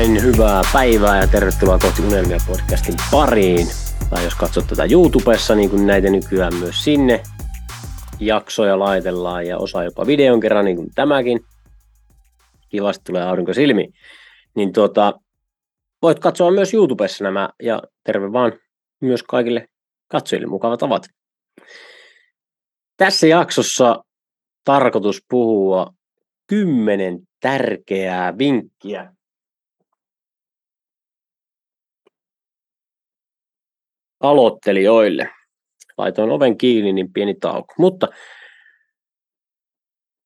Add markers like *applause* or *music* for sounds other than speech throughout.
Näin, hyvää päivää ja tervetuloa kohti Unelmia podcastin pariin. Tai jos katsot tätä YouTubessa, niin kuin näitä nykyään myös sinne jaksoja laitellaan ja osa jopa videon kerran, niin kuin tämäkin. Kivasti tulee aurinko silmi. Niin tuota, voit katsoa myös YouTubessa nämä ja terve vaan myös kaikille katsojille mukavat tavat. Tässä jaksossa tarkoitus puhua kymmenen tärkeää vinkkiä aloittelijoille. Laitoin oven kiinni, niin pieni tauko. Mutta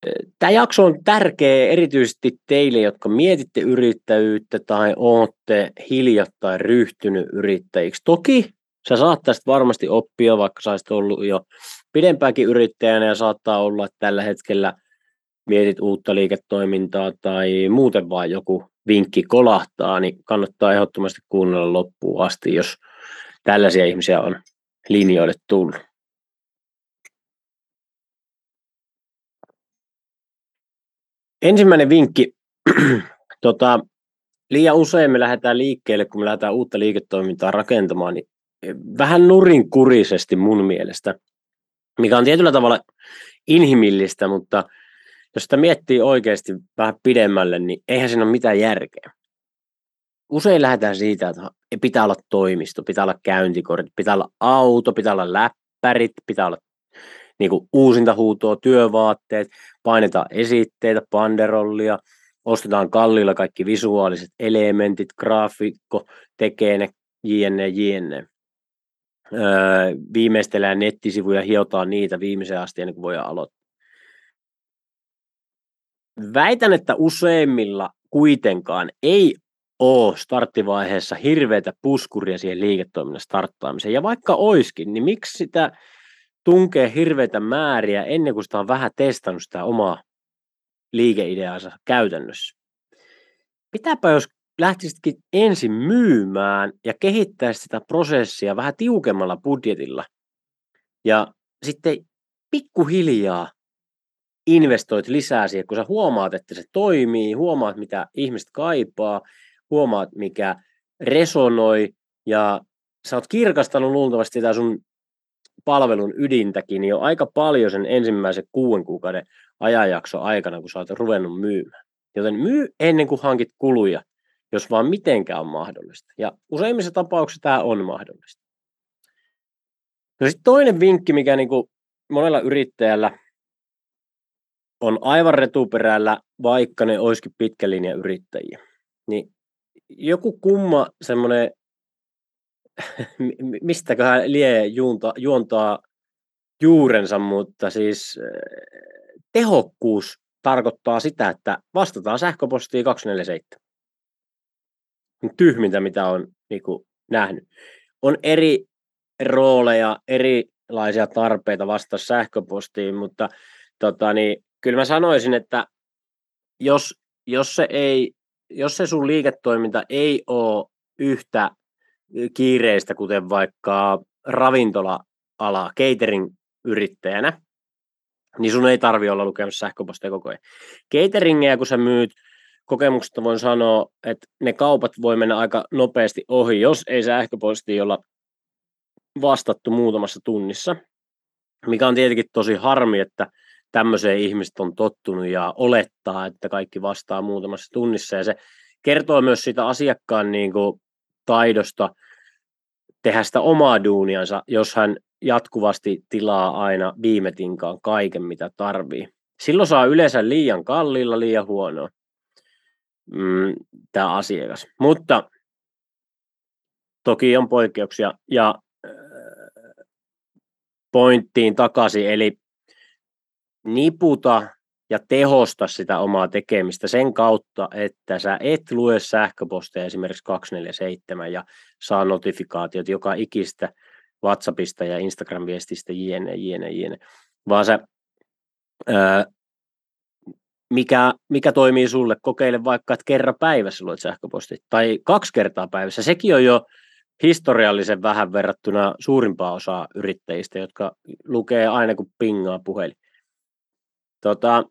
e, Tämä jakso on tärkeä erityisesti teille, jotka mietitte yrittäjyyttä tai olette hiljattain ryhtynyt yrittäjiksi. Toki sä saattaisit varmasti oppia, vaikka sä olisit ollut jo pidempäänkin yrittäjänä ja saattaa olla, että tällä hetkellä mietit uutta liiketoimintaa tai muuten vaan joku vinkki kolahtaa, niin kannattaa ehdottomasti kuunnella loppuun asti, jos tällaisia ihmisiä on linjoille tullut. Ensimmäinen vinkki. *clears throat* tota, liian usein me lähdetään liikkeelle, kun me lähdetään uutta liiketoimintaa rakentamaan, niin vähän nurinkurisesti mun mielestä, mikä on tietyllä tavalla inhimillistä, mutta jos sitä miettii oikeasti vähän pidemmälle, niin eihän siinä ole mitään järkeä. Usein lähdetään siitä, että pitää olla toimisto, pitää olla käyntikortit, pitää olla auto, pitää olla läppärit, pitää olla niin kuin uusintahuutoa, työvaatteet, painetaan esitteitä, panderollia, ostetaan kalliilla kaikki visuaaliset elementit, graafikko tekee ne, jne, jne. Öö, viimeistellään nettisivuja, hiotaan niitä viimeiseen asti ennen kuin voi aloittaa. Väitän, että useimmilla kuitenkaan ei ole starttivaiheessa hirveätä puskuria siihen liiketoiminnan starttaamiseen. Ja vaikka oiskin, niin miksi sitä tunkee hirveitä määriä ennen kuin sitä on vähän testannut sitä omaa liikeideaansa käytännössä? Pitääpä jos lähtisitkin ensin myymään ja kehittäisi sitä prosessia vähän tiukemmalla budjetilla ja sitten pikkuhiljaa investoit lisää siihen, kun sä huomaat, että se toimii, huomaat, mitä ihmiset kaipaa, huomaat, mikä resonoi ja sä oot kirkastanut luultavasti sitä sun palvelun ydintäkin jo aika paljon sen ensimmäisen kuuden kuukauden ajanjakso aikana, kun sä oot ruvennut myymään. Joten myy ennen kuin hankit kuluja, jos vaan mitenkään on mahdollista. Ja useimmissa tapauksissa tämä on mahdollista. No sitten toinen vinkki, mikä niin kuin monella yrittäjällä on aivan retuperällä, vaikka ne olisikin pitkä linja yrittäjiä. Niin joku kumma semmoinen, mistäköhän lie juonta, juontaa juurensa, mutta siis eh, tehokkuus tarkoittaa sitä, että vastataan sähköpostiin 247. Tyhmintä, mitä on niin kuin, nähnyt. On eri rooleja, erilaisia tarpeita vastata sähköpostiin, mutta tota, niin, kyllä mä sanoisin, että jos, jos se ei jos se sun liiketoiminta ei ole yhtä kiireistä, kuten vaikka ravintola-ala, catering-yrittäjänä, niin sun ei tarvi olla lukemassa sähköpostia koko ajan. Cateringia, kun sä myyt, kokemuksesta voin sanoa, että ne kaupat voi mennä aika nopeasti ohi, jos ei sähköposti olla vastattu muutamassa tunnissa, mikä on tietenkin tosi harmi, että tämmöiseen ihmiset on tottunut ja olettaa, että kaikki vastaa muutamassa tunnissa. Ja se kertoo myös siitä asiakkaan niin kuin, taidosta tehdä sitä omaa duuniansa, jos hän jatkuvasti tilaa aina viime tinkaan kaiken, mitä tarvii. Silloin saa yleensä liian kalliilla, liian huonoa mm, tämä asiakas. Mutta toki on poikkeuksia. Ja äh, pointtiin takaisin, eli niputa ja tehosta sitä omaa tekemistä sen kautta, että sä et lue sähköposteja esimerkiksi 247 ja saa notifikaatiot joka ikistä WhatsAppista ja Instagram-viestistä jne, jne, jne, vaan sä, mikä, mikä toimii sulle, kokeile vaikka, että kerran päivässä luet sähköpostit tai kaksi kertaa päivässä. Sekin on jo historiallisen vähän verrattuna suurimpaa osaa yrittäjistä, jotka lukee aina kun pingaa puhelin. Tota,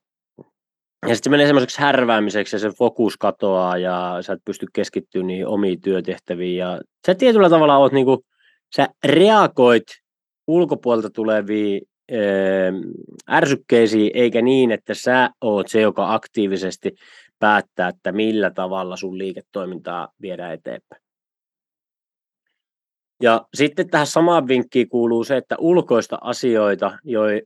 ja sitten se menee semmoiseksi härväämiseksi ja se fokus katoaa ja sä et pysty keskittymään niihin omiin työtehtäviin. Ja sä tietyllä tavalla oot niinku, sä reagoit ulkopuolelta tuleviin äh, ärsykkeisiin, eikä niin, että sä oot se, joka aktiivisesti päättää, että millä tavalla sun liiketoimintaa viedään eteenpäin. Ja sitten tähän samaan vinkkiin kuuluu se, että ulkoista asioita,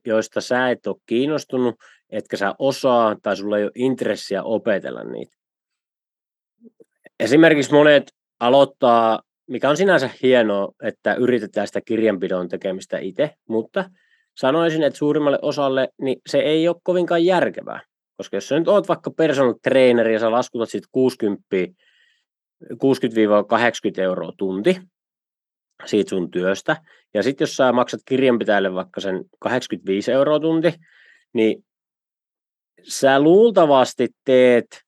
joista sä et ole kiinnostunut, etkä sä osaa tai sulla ei ole intressiä opetella niitä. Esimerkiksi monet aloittaa, mikä on sinänsä hienoa, että yritetään sitä kirjanpidon tekemistä itse, mutta sanoisin, että suurimmalle osalle niin se ei ole kovinkaan järkevää. Koska jos sä nyt oot vaikka personal trainer ja sä laskutat 60 60-80 euroa tunti, siitä sun työstä. Ja sitten jos sä maksat kirjanpitäjälle vaikka sen 85 euroa tunti, niin sä luultavasti teet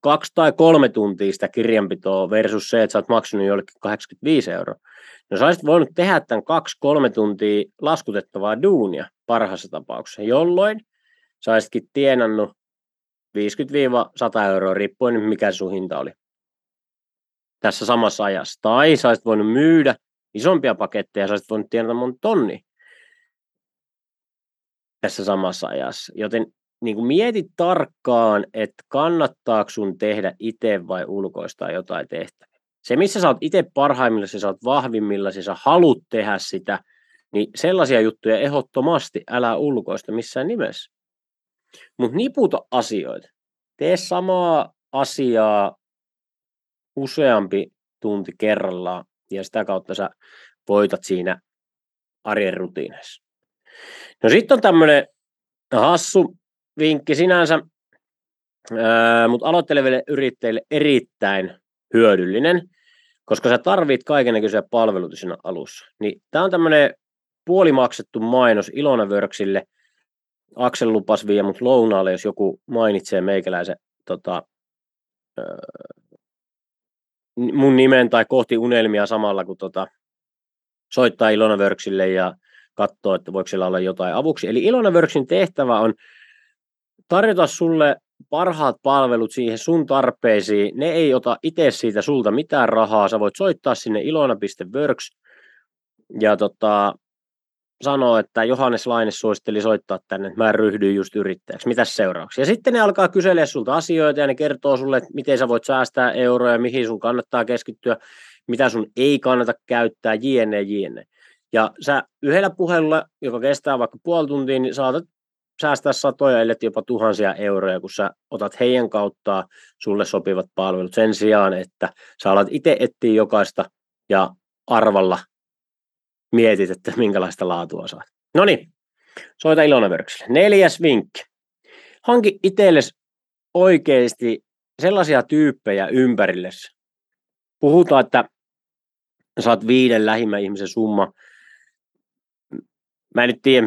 kaksi tai kolme tuntia sitä kirjanpitoa versus se, että sä oot maksanut jollekin 85 euroa. No sä olisit voinut tehdä tämän kaksi-kolme tuntia laskutettavaa duunia parhaassa tapauksessa, jolloin sä olisitkin tienannut 50-100 euroa riippuen mikä sun hinta oli tässä samassa ajassa. Tai sä olisit voinut myydä isompia paketteja, sä olisit voinut tienata monta tonni tässä samassa ajassa. Joten niin kuin mieti tarkkaan, että kannattaako sun tehdä itse vai ulkoistaa jotain tehtäviä. Se, missä sä oot itse parhaimmilla, sä oot vahvimmilla, sä haluat tehdä sitä, niin sellaisia juttuja ehdottomasti älä ulkoista missään nimessä. Mutta niputa asioita. Tee samaa asiaa useampi tunti kerrallaan ja sitä kautta sä voitat siinä arjen rutiineissa. No sitten on tämmöinen hassu vinkki sinänsä, mutta aloitteleville yrittäjille erittäin hyödyllinen, koska sä tarvit kaikenlaisia palveluita siinä alussa. Niin tämä on tämmöinen puolimaksettu mainos Ilona Worksille. Aksel lupas vie mut lounaalle, jos joku mainitsee meikäläisen tota, mun nimen tai kohti unelmia samalla, kun tota, soittaa Ilona Worksille ja katsoo, että voiko siellä olla jotain avuksi. Eli Ilona Worksin tehtävä on tarjota sulle parhaat palvelut siihen sun tarpeisiin. Ne ei ota itse siitä sulta mitään rahaa. Sä voit soittaa sinne ilona.works ja tota, sanoo, että Johannes Laine suositteli soittaa tänne, että mä ryhdyin just yrittäjäksi. Mitäs seuraavaksi? Ja sitten ne alkaa kysellä sulta asioita ja ne kertoo sulle, että miten sä voit säästää euroja, mihin sun kannattaa keskittyä, mitä sun ei kannata käyttää, jne, jne. Ja sä yhdellä puhelulla, joka kestää vaikka puoli tuntia, niin saatat säästää satoja, ellei jopa tuhansia euroja, kun sä otat heidän kauttaan sulle sopivat palvelut sen sijaan, että sä alat itse etsiä jokaista ja arvalla mietit, että minkälaista laatua saat. No niin, soita Ilona Worksille. Neljäs vinkki. Hanki itsellesi oikeasti sellaisia tyyppejä ympärillesi. Puhutaan, että saat viiden lähimmän ihmisen summa. Mä en nyt tiedä,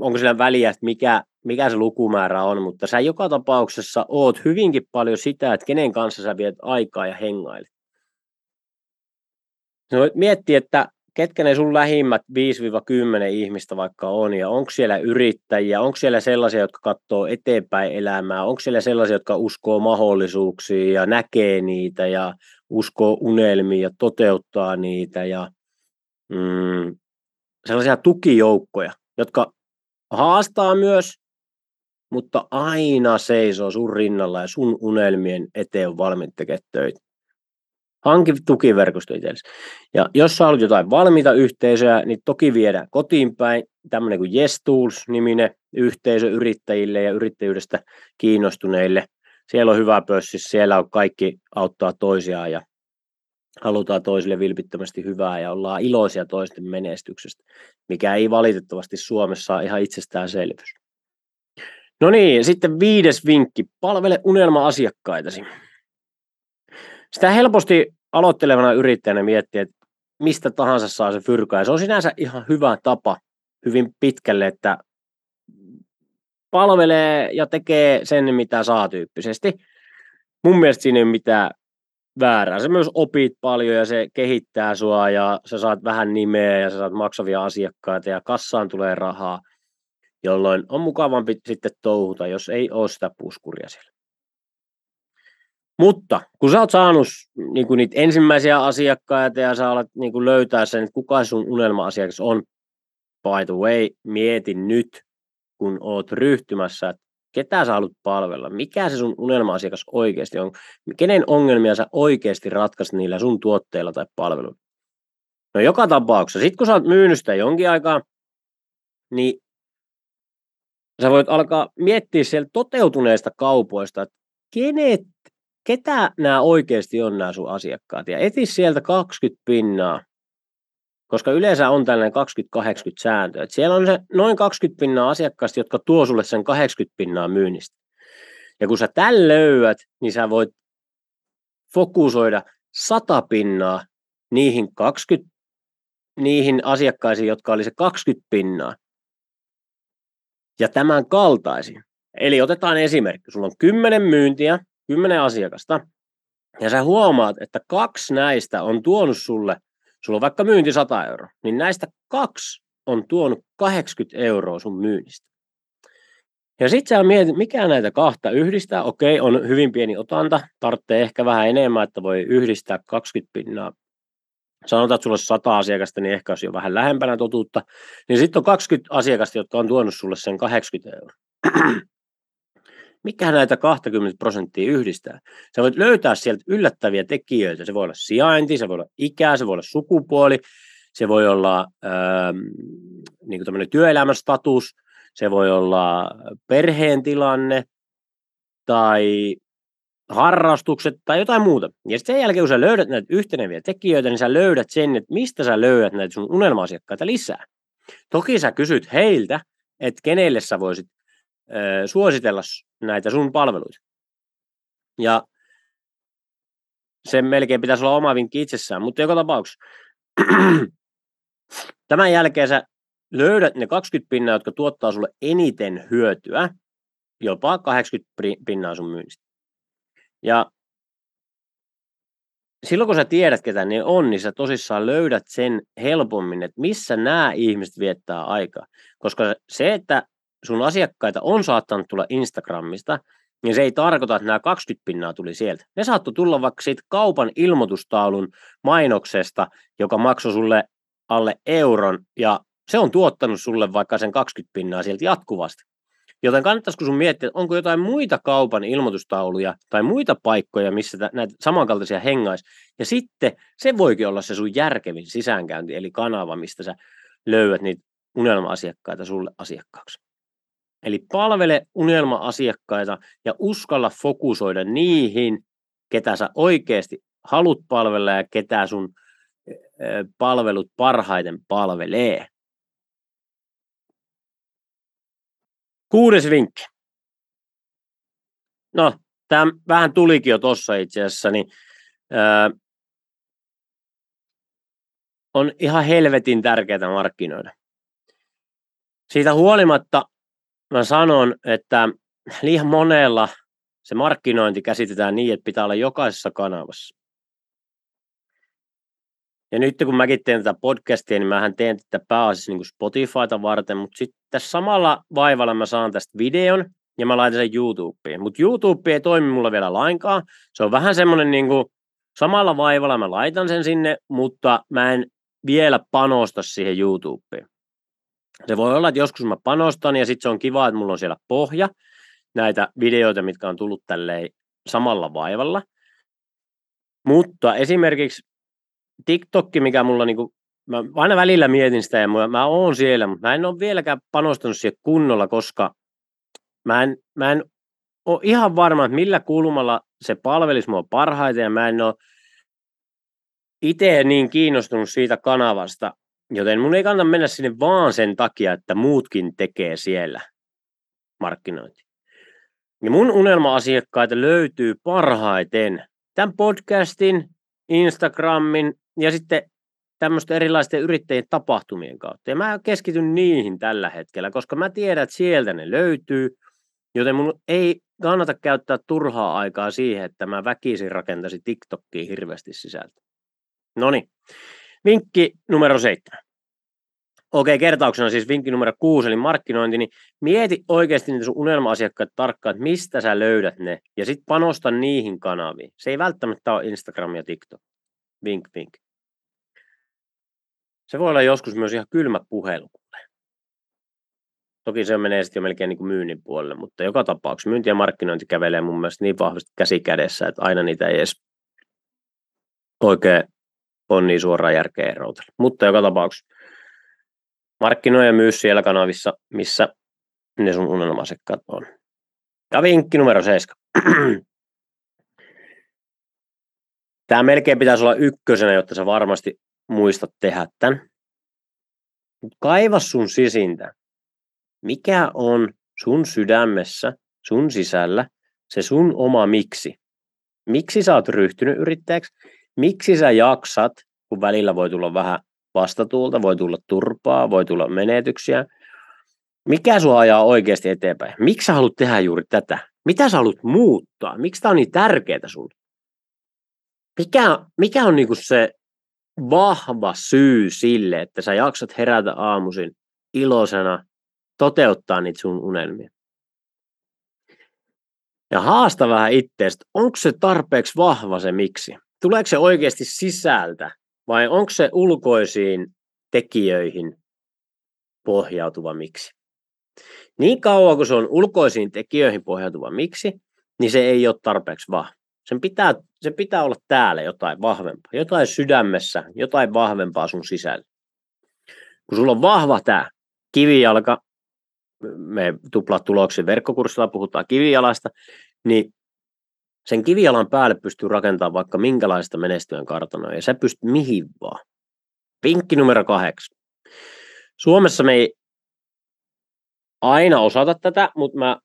onko sillä väliä, että mikä, mikä se lukumäärä on, mutta sä joka tapauksessa oot hyvinkin paljon sitä, että kenen kanssa sä viet aikaa ja hengailet. Sä voit miettiä, että ketkä ne sun lähimmät 5-10 ihmistä vaikka on, ja onko siellä yrittäjiä, onko siellä sellaisia, jotka katsoo eteenpäin elämää, onko siellä sellaisia, jotka uskoo mahdollisuuksiin ja näkee niitä ja uskoo unelmiin ja toteuttaa niitä ja mm, sellaisia tukijoukkoja, jotka haastaa myös, mutta aina seisoo sun rinnalla ja sun unelmien eteen on valmiit tekemään töitä. Hanki tukiverkosto itsellesi. Ja jos sä haluat jotain valmiita yhteisöjä, niin toki viedään kotiin päin tämmöinen kuin Yes Tools-niminen yhteisö yrittäjille ja yrittäjyydestä kiinnostuneille. Siellä on hyvä pössi, siellä on kaikki auttaa toisiaan ja halutaan toisille vilpittömästi hyvää ja ollaan iloisia toisten menestyksestä, mikä ei valitettavasti Suomessa ole ihan itsestäänselvyys. No niin, sitten viides vinkki, palvele unelma-asiakkaitasi. Sitä helposti aloittelevana yrittäjänä miettiä, että mistä tahansa saa se fyrkaa. Ja se on sinänsä ihan hyvä tapa hyvin pitkälle, että palvelee ja tekee sen, mitä saa tyyppisesti. Mun mielestä siinä ei ole mitään väärää. Se myös opit paljon ja se kehittää sua ja sä saat vähän nimeä ja sä saat maksavia asiakkaita ja kassaan tulee rahaa. jolloin on mukavampi sitten touhuta, jos ei ole sitä puskuria siellä. Mutta kun sä oot saanut niin kuin niitä ensimmäisiä asiakkaita ja sä alat niin kuin löytää sen, että kuka sun unelma-asiakas on, by the way, mietin nyt, kun oot ryhtymässä, että ketä sä haluat palvella, mikä se sun unelma-asiakas oikeasti on, kenen ongelmia sä oikeasti ratkaiset niillä sun tuotteilla tai palveluilla. No joka tapauksessa, sit kun sä oot myynyt sitä jonkin aikaa, niin sä voit alkaa miettiä siellä toteutuneista kaupoista, että kenet, ketä nämä oikeasti on nämä sun asiakkaat. Ja eti sieltä 20 pinnaa, koska yleensä on tällainen 20-80 sääntö. Että siellä on se noin 20 pinnaa asiakkaista, jotka tuo sulle sen 80 pinnaa myynnistä. Ja kun sä tämän löydät, niin sä voit fokusoida 100 pinnaa niihin 20 niihin asiakkaisiin, jotka oli se 20 pinnaa. Ja tämän kaltaisin. Eli otetaan esimerkki. Sulla on 10 myyntiä, 10 asiakasta, ja sä huomaat, että kaksi näistä on tuonut sulle sulla on vaikka myynti 100 euroa, niin näistä kaksi on tuonut 80 euroa sun myynnistä. Ja sit sä mietit, mikä näitä kahta yhdistää. Okei, on hyvin pieni otanta, tarvitsee ehkä vähän enemmän, että voi yhdistää 20 pinnaa. Sanotaan, että sulla on 100 asiakasta, niin ehkä olisi jo vähän lähempänä totuutta. Niin sitten on 20 asiakasta, jotka on tuonut sulle sen 80 euroa mikä näitä 20 prosenttia yhdistää. Sä voit löytää sieltä yllättäviä tekijöitä. Se voi olla sijainti, se voi olla ikä, se voi olla sukupuoli, se voi olla ähm, niin kuin työelämän status, se voi olla perheen tilanne tai harrastukset tai jotain muuta. Ja sen jälkeen, kun sä löydät näitä yhteneviä tekijöitä, niin sä löydät sen, että mistä sä löydät näitä sun unelma-asiakkaita lisää. Toki sä kysyt heiltä, että kenelle sä voisit suositella näitä sun palveluita. Ja se melkein pitäisi olla oma vinkki itsessään, mutta joka tapauksessa *clears throat* tämän jälkeen sä löydät ne 20 pinnaa, jotka tuottaa sulle eniten hyötyä, jopa 80 pinnaa sun myynnistä. Ja silloin kun sä tiedät, ketä ne on, niin sä tosissaan löydät sen helpommin, että missä nämä ihmiset viettää aikaa. Koska se, että sun asiakkaita on saattanut tulla Instagramista, niin se ei tarkoita, että nämä 20 pinnaa tuli sieltä. Ne saattoi tulla vaikka siitä kaupan ilmoitustaulun mainoksesta, joka maksoi sulle alle euron, ja se on tuottanut sulle vaikka sen 20 pinnaa sieltä jatkuvasti. Joten kannattaisiko sun miettiä, että onko jotain muita kaupan ilmoitustauluja tai muita paikkoja, missä näitä samankaltaisia hengais. Ja sitten se voikin olla se sun järkevin sisäänkäynti, eli kanava, mistä sä löydät niitä unelma-asiakkaita sulle asiakkaaksi. Eli palvele unelma-asiakkaita ja uskalla fokusoida niihin, ketä sä oikeasti haluat palvella ja ketä sun palvelut parhaiten palvelee. Kuudes vinkki. No, tämä vähän tulikin jo tuossa itse asiassa, niin ää, on ihan helvetin tärkeää markkinoida. Siitä huolimatta mä sanon, että liian monella se markkinointi käsitetään niin, että pitää olla jokaisessa kanavassa. Ja nyt kun mäkin teen tätä podcastia, niin mähän teen tätä pääasiassa niin Spotifyta varten, mutta sitten tässä samalla vaivalla mä saan tästä videon ja mä laitan sen YouTubeen. Mutta YouTube ei toimi mulla vielä lainkaan. Se on vähän semmoinen niin kuin, samalla vaivalla mä laitan sen sinne, mutta mä en vielä panosta siihen YouTubeen. Se voi olla, että joskus mä panostan ja sitten se on kiva, että mulla on siellä pohja näitä videoita, mitkä on tullut tälleen samalla vaivalla. Mutta esimerkiksi TikTokki, mikä mulla niinku, mä aina välillä mietin sitä ja mä, mä oon siellä, mutta mä en ole vieläkään panostanut siihen kunnolla, koska mä en, mä en ole ihan varma, että millä kulmalla se palvelisi mua parhaiten ja mä en ole itse niin kiinnostunut siitä kanavasta, Joten mun ei kannata mennä sinne vaan sen takia, että muutkin tekee siellä markkinointi. Ja mun unelma-asiakkaita löytyy parhaiten tämän podcastin, Instagramin ja sitten tämmöisten erilaisten yrittäjien tapahtumien kautta. Ja mä keskityn niihin tällä hetkellä, koska mä tiedän, että sieltä ne löytyy, joten mun ei kannata käyttää turhaa aikaa siihen, että mä väkisin rakentaisin TikTokkiin hirveästi sisältöä. No niin, Vinkki numero seitsemän. Okei, kertauksena siis vinkki numero kuusi, eli markkinointi, niin mieti oikeasti niitä sun unelma-asiakkaat tarkkaan, että mistä sä löydät ne, ja sitten panosta niihin kanaviin. Se ei välttämättä ole Instagram ja TikTok. Vink, vink. Se voi olla joskus myös ihan kylmä puhelu. Toki se menee sitten jo melkein niin kuin myynnin puolelle, mutta joka tapauksessa myynti ja markkinointi kävelee mun mielestä niin vahvasti käsi kädessä, että aina niitä ei edes oikein on niin suoraan järkeä erotella. Mutta joka tapauksessa markkinoja myös siellä kanavissa, missä ne sun unelmasekkaat on. Ja vinkki numero 7. *clears throat* Tämä melkein pitäisi olla ykkösenä, jotta sä varmasti muistat tehdä tämän. Kaiva sun sisintä. Mikä on sun sydämessä, sun sisällä, se sun oma miksi? Miksi sä oot ryhtynyt yrittäjäksi? Miksi sä jaksat, kun välillä voi tulla vähän vastatuulta, voi tulla turpaa, voi tulla menetyksiä. Mikä sua ajaa oikeasti eteenpäin? Miksi sä haluat tehdä juuri tätä? Mitä sä haluat muuttaa? Miksi tämä on niin tärkeää sulle? Mikä, mikä on niinku se vahva syy sille, että sä jaksat herätä aamuisin iloisena, toteuttaa niitä sun unelmia? Ja haasta vähän itteestä, onko se tarpeeksi vahva se miksi? Tuleeko se oikeasti sisältä vai onko se ulkoisiin tekijöihin pohjautuva miksi? Niin kauan kuin se on ulkoisiin tekijöihin pohjautuva miksi, niin se ei ole tarpeeksi vahva. Sen pitää, sen pitää olla täällä jotain vahvempaa, jotain sydämessä, jotain vahvempaa sun sisällä. Kun sulla on vahva tämä kivijalka, me tuplat tuloksen verkkokurssilla puhutaan kivijalasta, niin sen kivijalan päälle pystyy rakentamaan vaikka minkälaista menestyön kartanoa, ja sä pystyt mihin vaan. Vinkki numero kahdeksan. Suomessa me ei aina osata tätä, mutta mä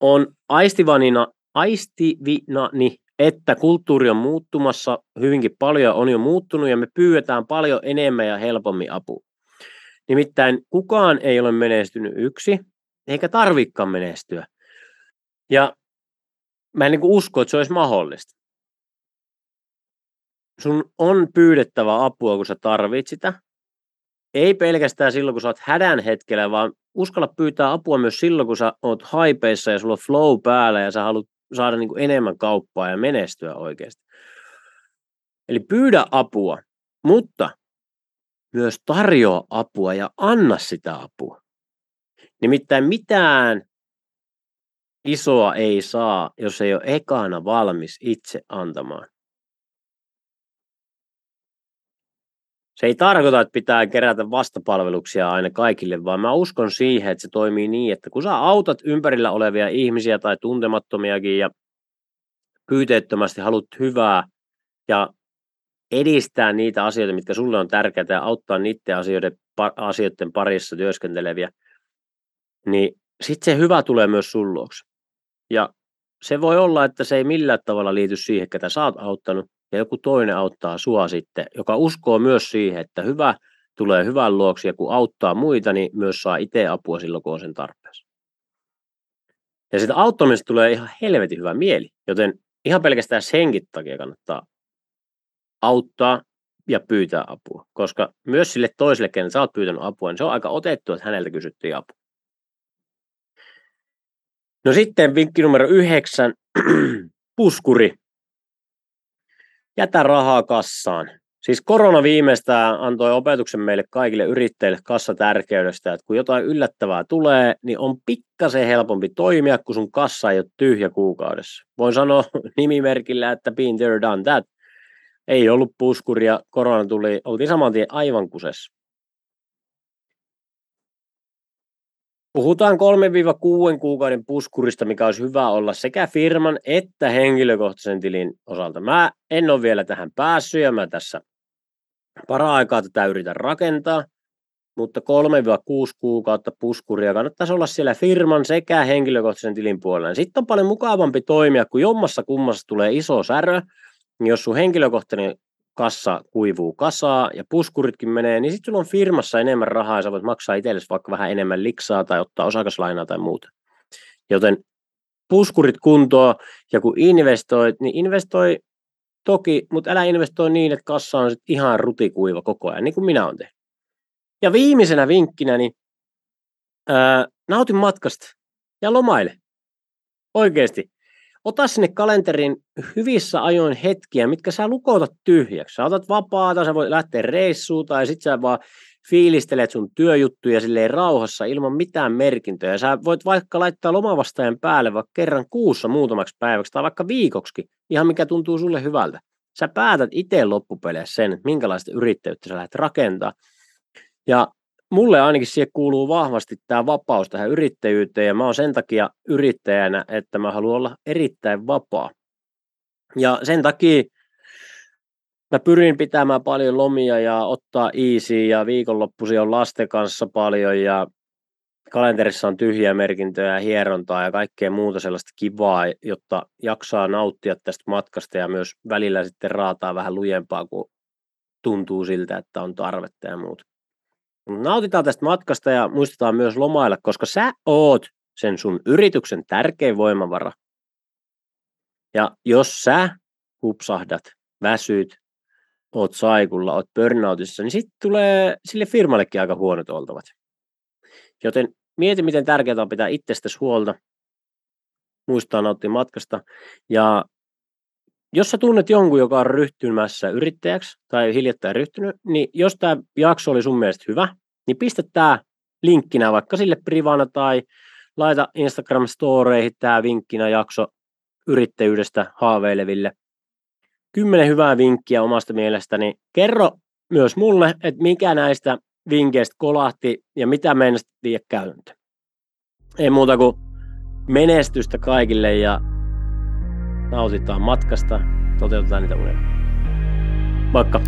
oon aistivanina, aistivinani, että kulttuuri on muuttumassa hyvinkin paljon, on jo muuttunut ja me pyydetään paljon enemmän ja helpommin apua. Nimittäin kukaan ei ole menestynyt yksi, eikä tarvikaan menestyä. Ja mä en niin usko, että se olisi mahdollista. Sun on pyydettävä apua, kun sä tarvit sitä. Ei pelkästään silloin, kun sä oot hädän hetkellä, vaan uskalla pyytää apua myös silloin, kun sä oot haipeissa ja sulla on flow päällä ja sä haluat saada niin kuin enemmän kauppaa ja menestyä oikeasti. Eli pyydä apua, mutta myös tarjoa apua ja anna sitä apua. Nimittäin mitään isoa ei saa, jos ei ole ekana valmis itse antamaan. Se ei tarkoita, että pitää kerätä vastapalveluksia aina kaikille, vaan mä uskon siihen, että se toimii niin, että kun sä autat ympärillä olevia ihmisiä tai tuntemattomiakin ja pyyteettömästi haluat hyvää ja edistää niitä asioita, mitkä sulle on tärkeää ja auttaa niiden asioiden, asioiden parissa työskenteleviä, niin sitten se hyvä tulee myös sun luokse. Ja se voi olla, että se ei millään tavalla liity siihen, ketä sä oot auttanut, ja joku toinen auttaa sua sitten, joka uskoo myös siihen, että hyvä tulee hyvän luoksi, ja kun auttaa muita, niin myös saa itse apua silloin, kun on sen tarpeessa. Ja sitä auttamisesta tulee ihan helvetin hyvä mieli, joten ihan pelkästään senkin takia kannattaa auttaa ja pyytää apua, koska myös sille toiselle, kenen sä oot pyytänyt apua, niin se on aika otettu, että häneltä kysyttiin apua. No sitten vinkki numero yhdeksän, *clears throat* puskuri. Jätä rahaa kassaan. Siis korona viimeistään antoi opetuksen meille kaikille yrittäjille kassatärkeydestä, että kun jotain yllättävää tulee, niin on pikkasen helpompi toimia, kun sun kassa ei ole tyhjä kuukaudessa. Voin sanoa *laughs* nimimerkillä, että been there, done that. Ei ollut puskuria, korona tuli, oltiin saman tien aivan kusessa. Puhutaan 3-6 kuukauden puskurista, mikä olisi hyvä olla sekä firman että henkilökohtaisen tilin osalta. Mä en ole vielä tähän päässyt ja mä tässä para-aikaa tätä yritän rakentaa, mutta 3-6 kuukautta puskuria kannattaisi olla siellä firman sekä henkilökohtaisen tilin puolella. Sitten on paljon mukavampi toimia, kun jommassa kummassa tulee iso särö, niin jos sun henkilökohtainen kassa kuivuu kasaa ja puskuritkin menee, niin sitten sulla on firmassa enemmän rahaa ja sä voit maksaa itsellesi vaikka vähän enemmän liksaa tai ottaa osakaslainaa tai muuta. Joten puskurit kuntoon ja kun investoit, niin investoi toki, mutta älä investoi niin, että kassa on sit ihan rutikuiva koko ajan, niin kuin minä olen tehnyt. Ja viimeisenä vinkkinä, niin ää, nautin matkasta ja lomaile. Oikeasti. Ota sinne kalenterin hyvissä ajoin hetkiä, mitkä sä lukotat tyhjäksi. Sä otat vapaata, sä voit lähteä reissuun tai sit sä vaan fiilistelet sun työjuttuja silleen rauhassa ilman mitään merkintöjä. Sä voit vaikka laittaa lomavastajan päälle vaikka kerran kuussa muutamaksi päiväksi tai vaikka viikoksi, ihan mikä tuntuu sulle hyvältä. Sä päätät itse loppupeleissä sen, minkälaista yrittäjyyttä sä lähdet rakentaa. Ja mulle ainakin siihen kuuluu vahvasti tämä vapaus tähän yrittäjyyteen ja mä oon sen takia yrittäjänä, että mä haluan olla erittäin vapaa. Ja sen takia mä pyrin pitämään paljon lomia ja ottaa easy ja viikonloppuisin on lasten kanssa paljon ja kalenterissa on tyhjiä merkintöjä ja hierontaa ja kaikkea muuta sellaista kivaa, jotta jaksaa nauttia tästä matkasta ja myös välillä sitten raataa vähän lujempaa, kun tuntuu siltä, että on tarvetta ja muuta. Nautitaan tästä matkasta ja muistetaan myös lomailla, koska sä oot sen sun yrityksen tärkein voimavara. Ja jos sä hupsahdat, väsyt, oot saikulla, oot burnoutissa, niin sitten tulee sille firmallekin aika huonot oltavat. Joten mieti, miten tärkeää on pitää itsestäsi huolta, muistaa nauttia matkasta. Ja jos sä tunnet jonkun, joka on ryhtymässä yrittäjäksi tai hiljattain ryhtynyt, niin jos tämä jakso oli sun mielestä hyvä, niin pistä tämä linkkinä vaikka sille privana tai laita Instagram-storeihin tämä vinkkinä jakso yrittäjyydestä haaveileville. Kymmenen hyvää vinkkiä omasta mielestäni. Kerro myös mulle, että mikä näistä vinkkeistä kolahti ja mitä meinasit viedä käyntö. Ei muuta kuin menestystä kaikille ja nautitaan matkasta, toteutetaan niitä unelmia. Moikka!